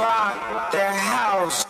rock the house.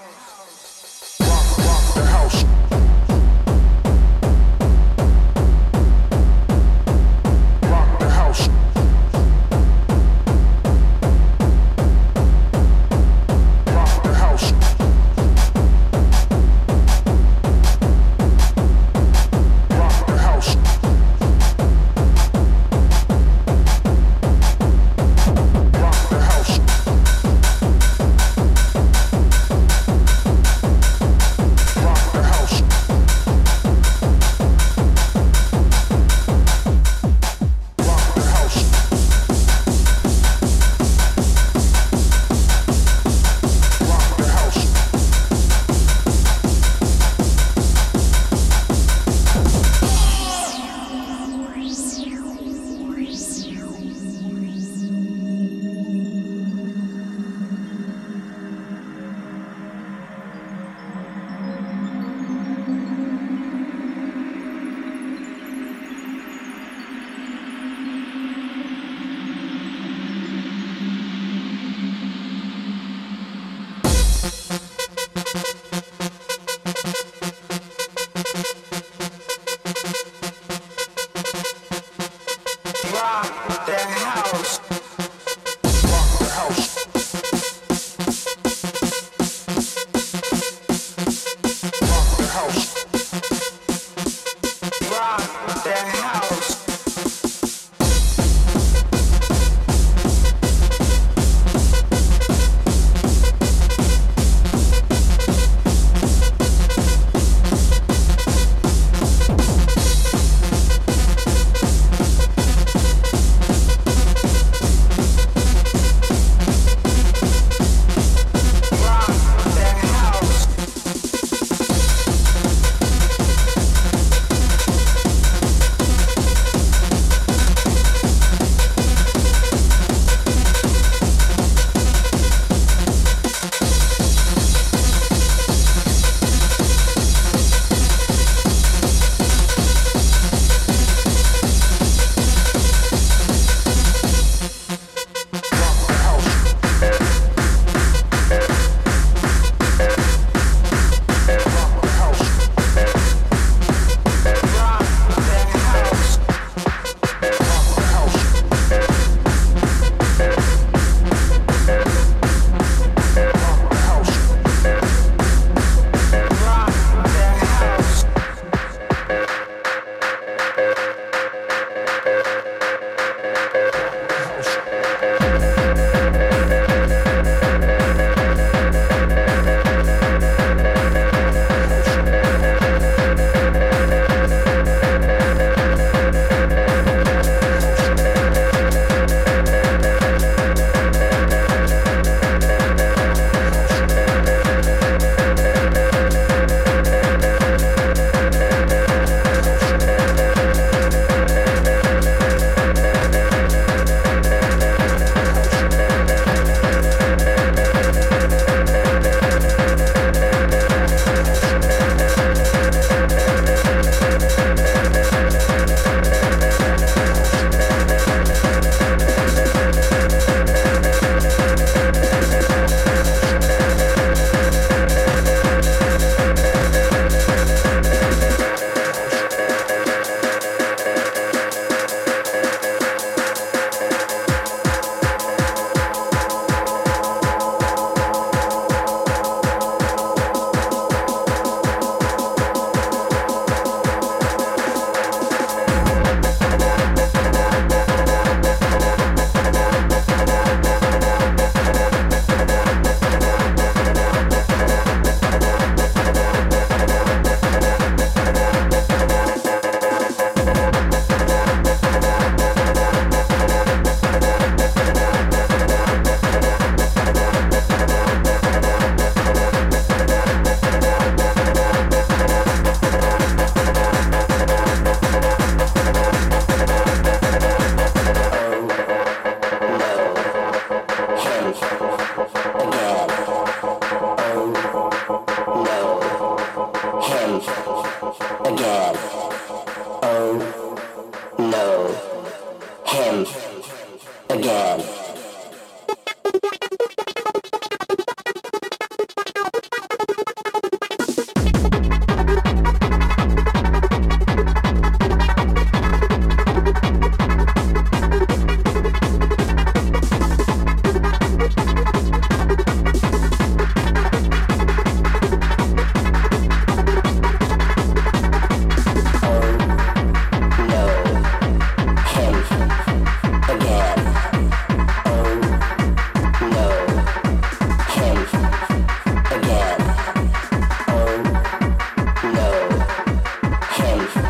life.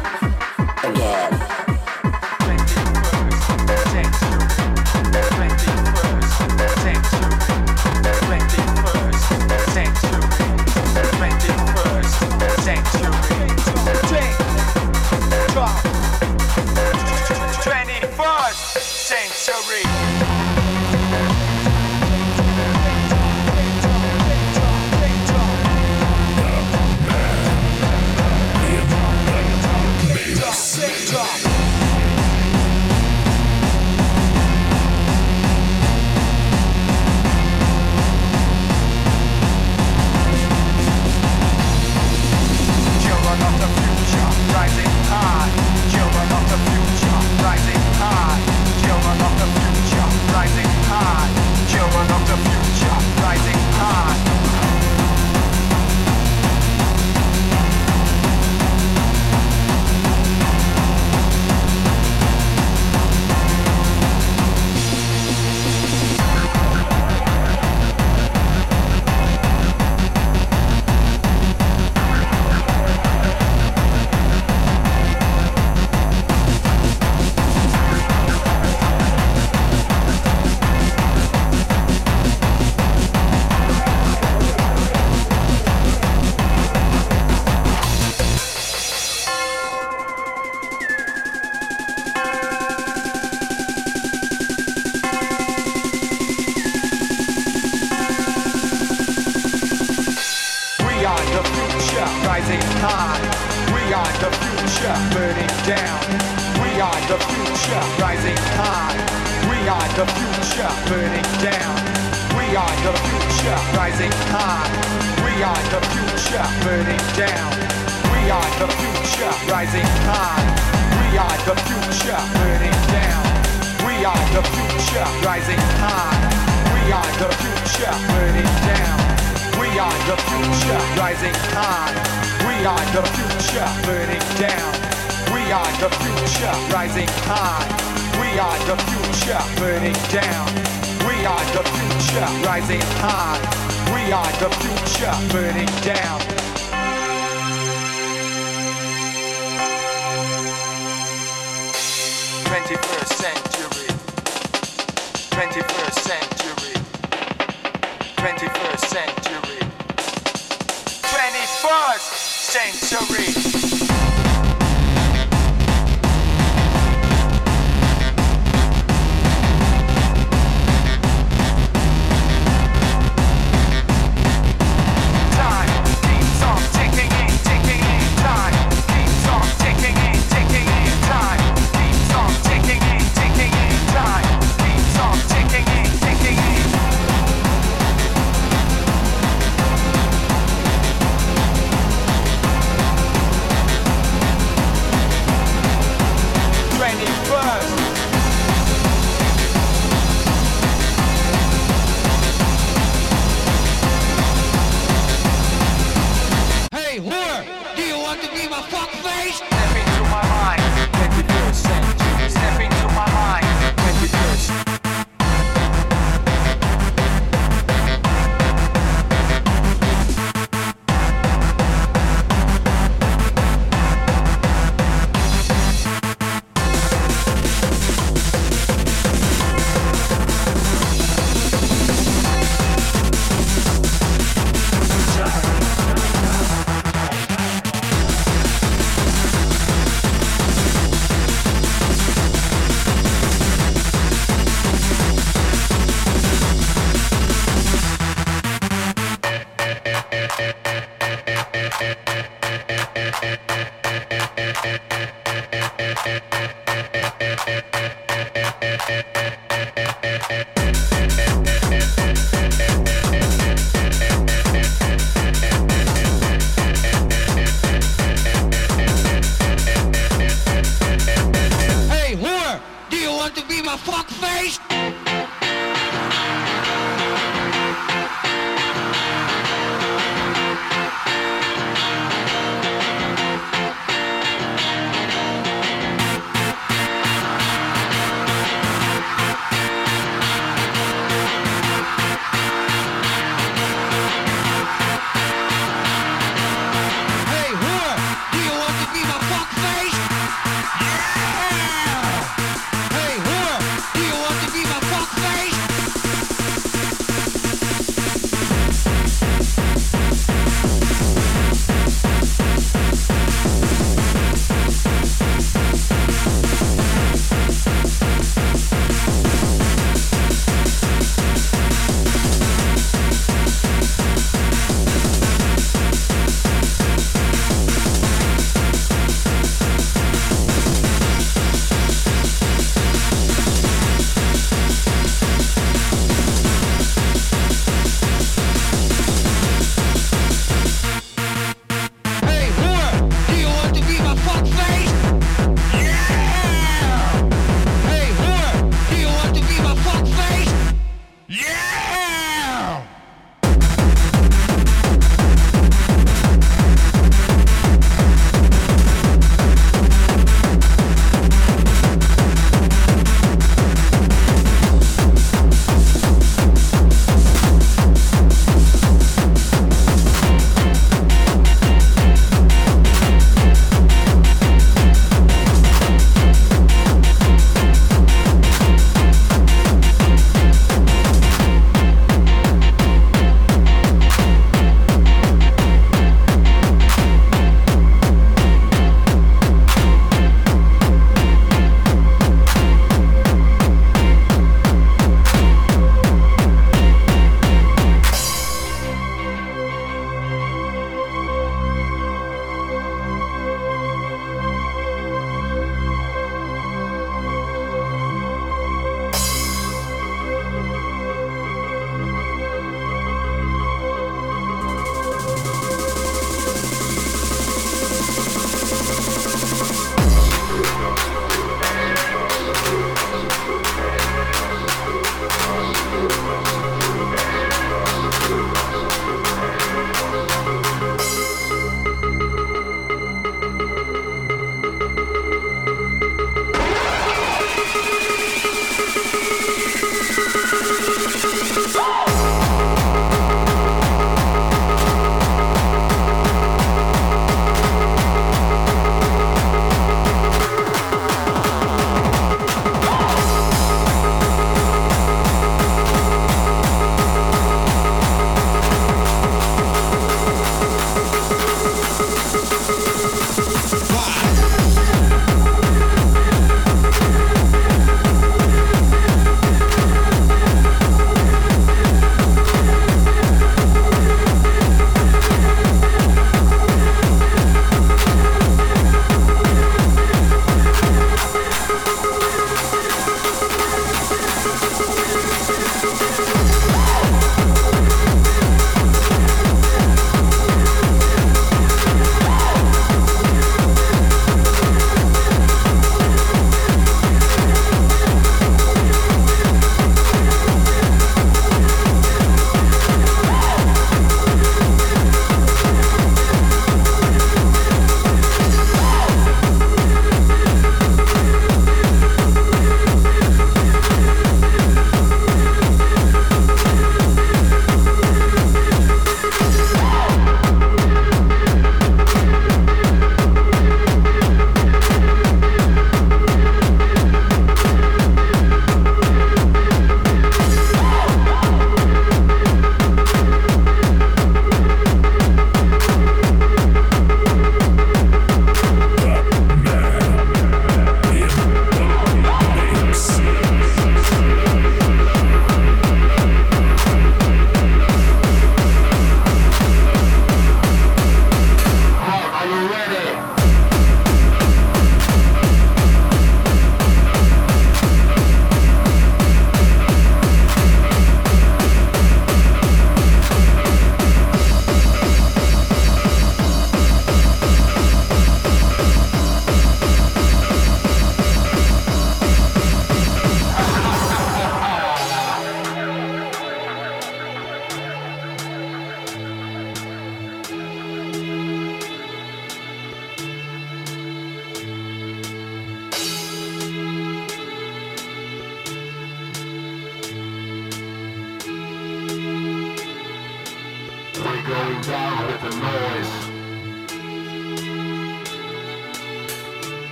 We are the future, rising high. We are the future, burning down. We are the future, rising high. We are the future, burning down. We are the future, rising high. We are the future, burning down. We are the future, rising high. We are the future, burning down. We are the future, rising high. We are the future, burning down. We are the future, rising high. We are the future, burning down. Twenty-first century. Twenty-first century. Twenty-first century. Twenty-first century.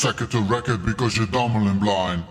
Second to record because you're dumb and blind.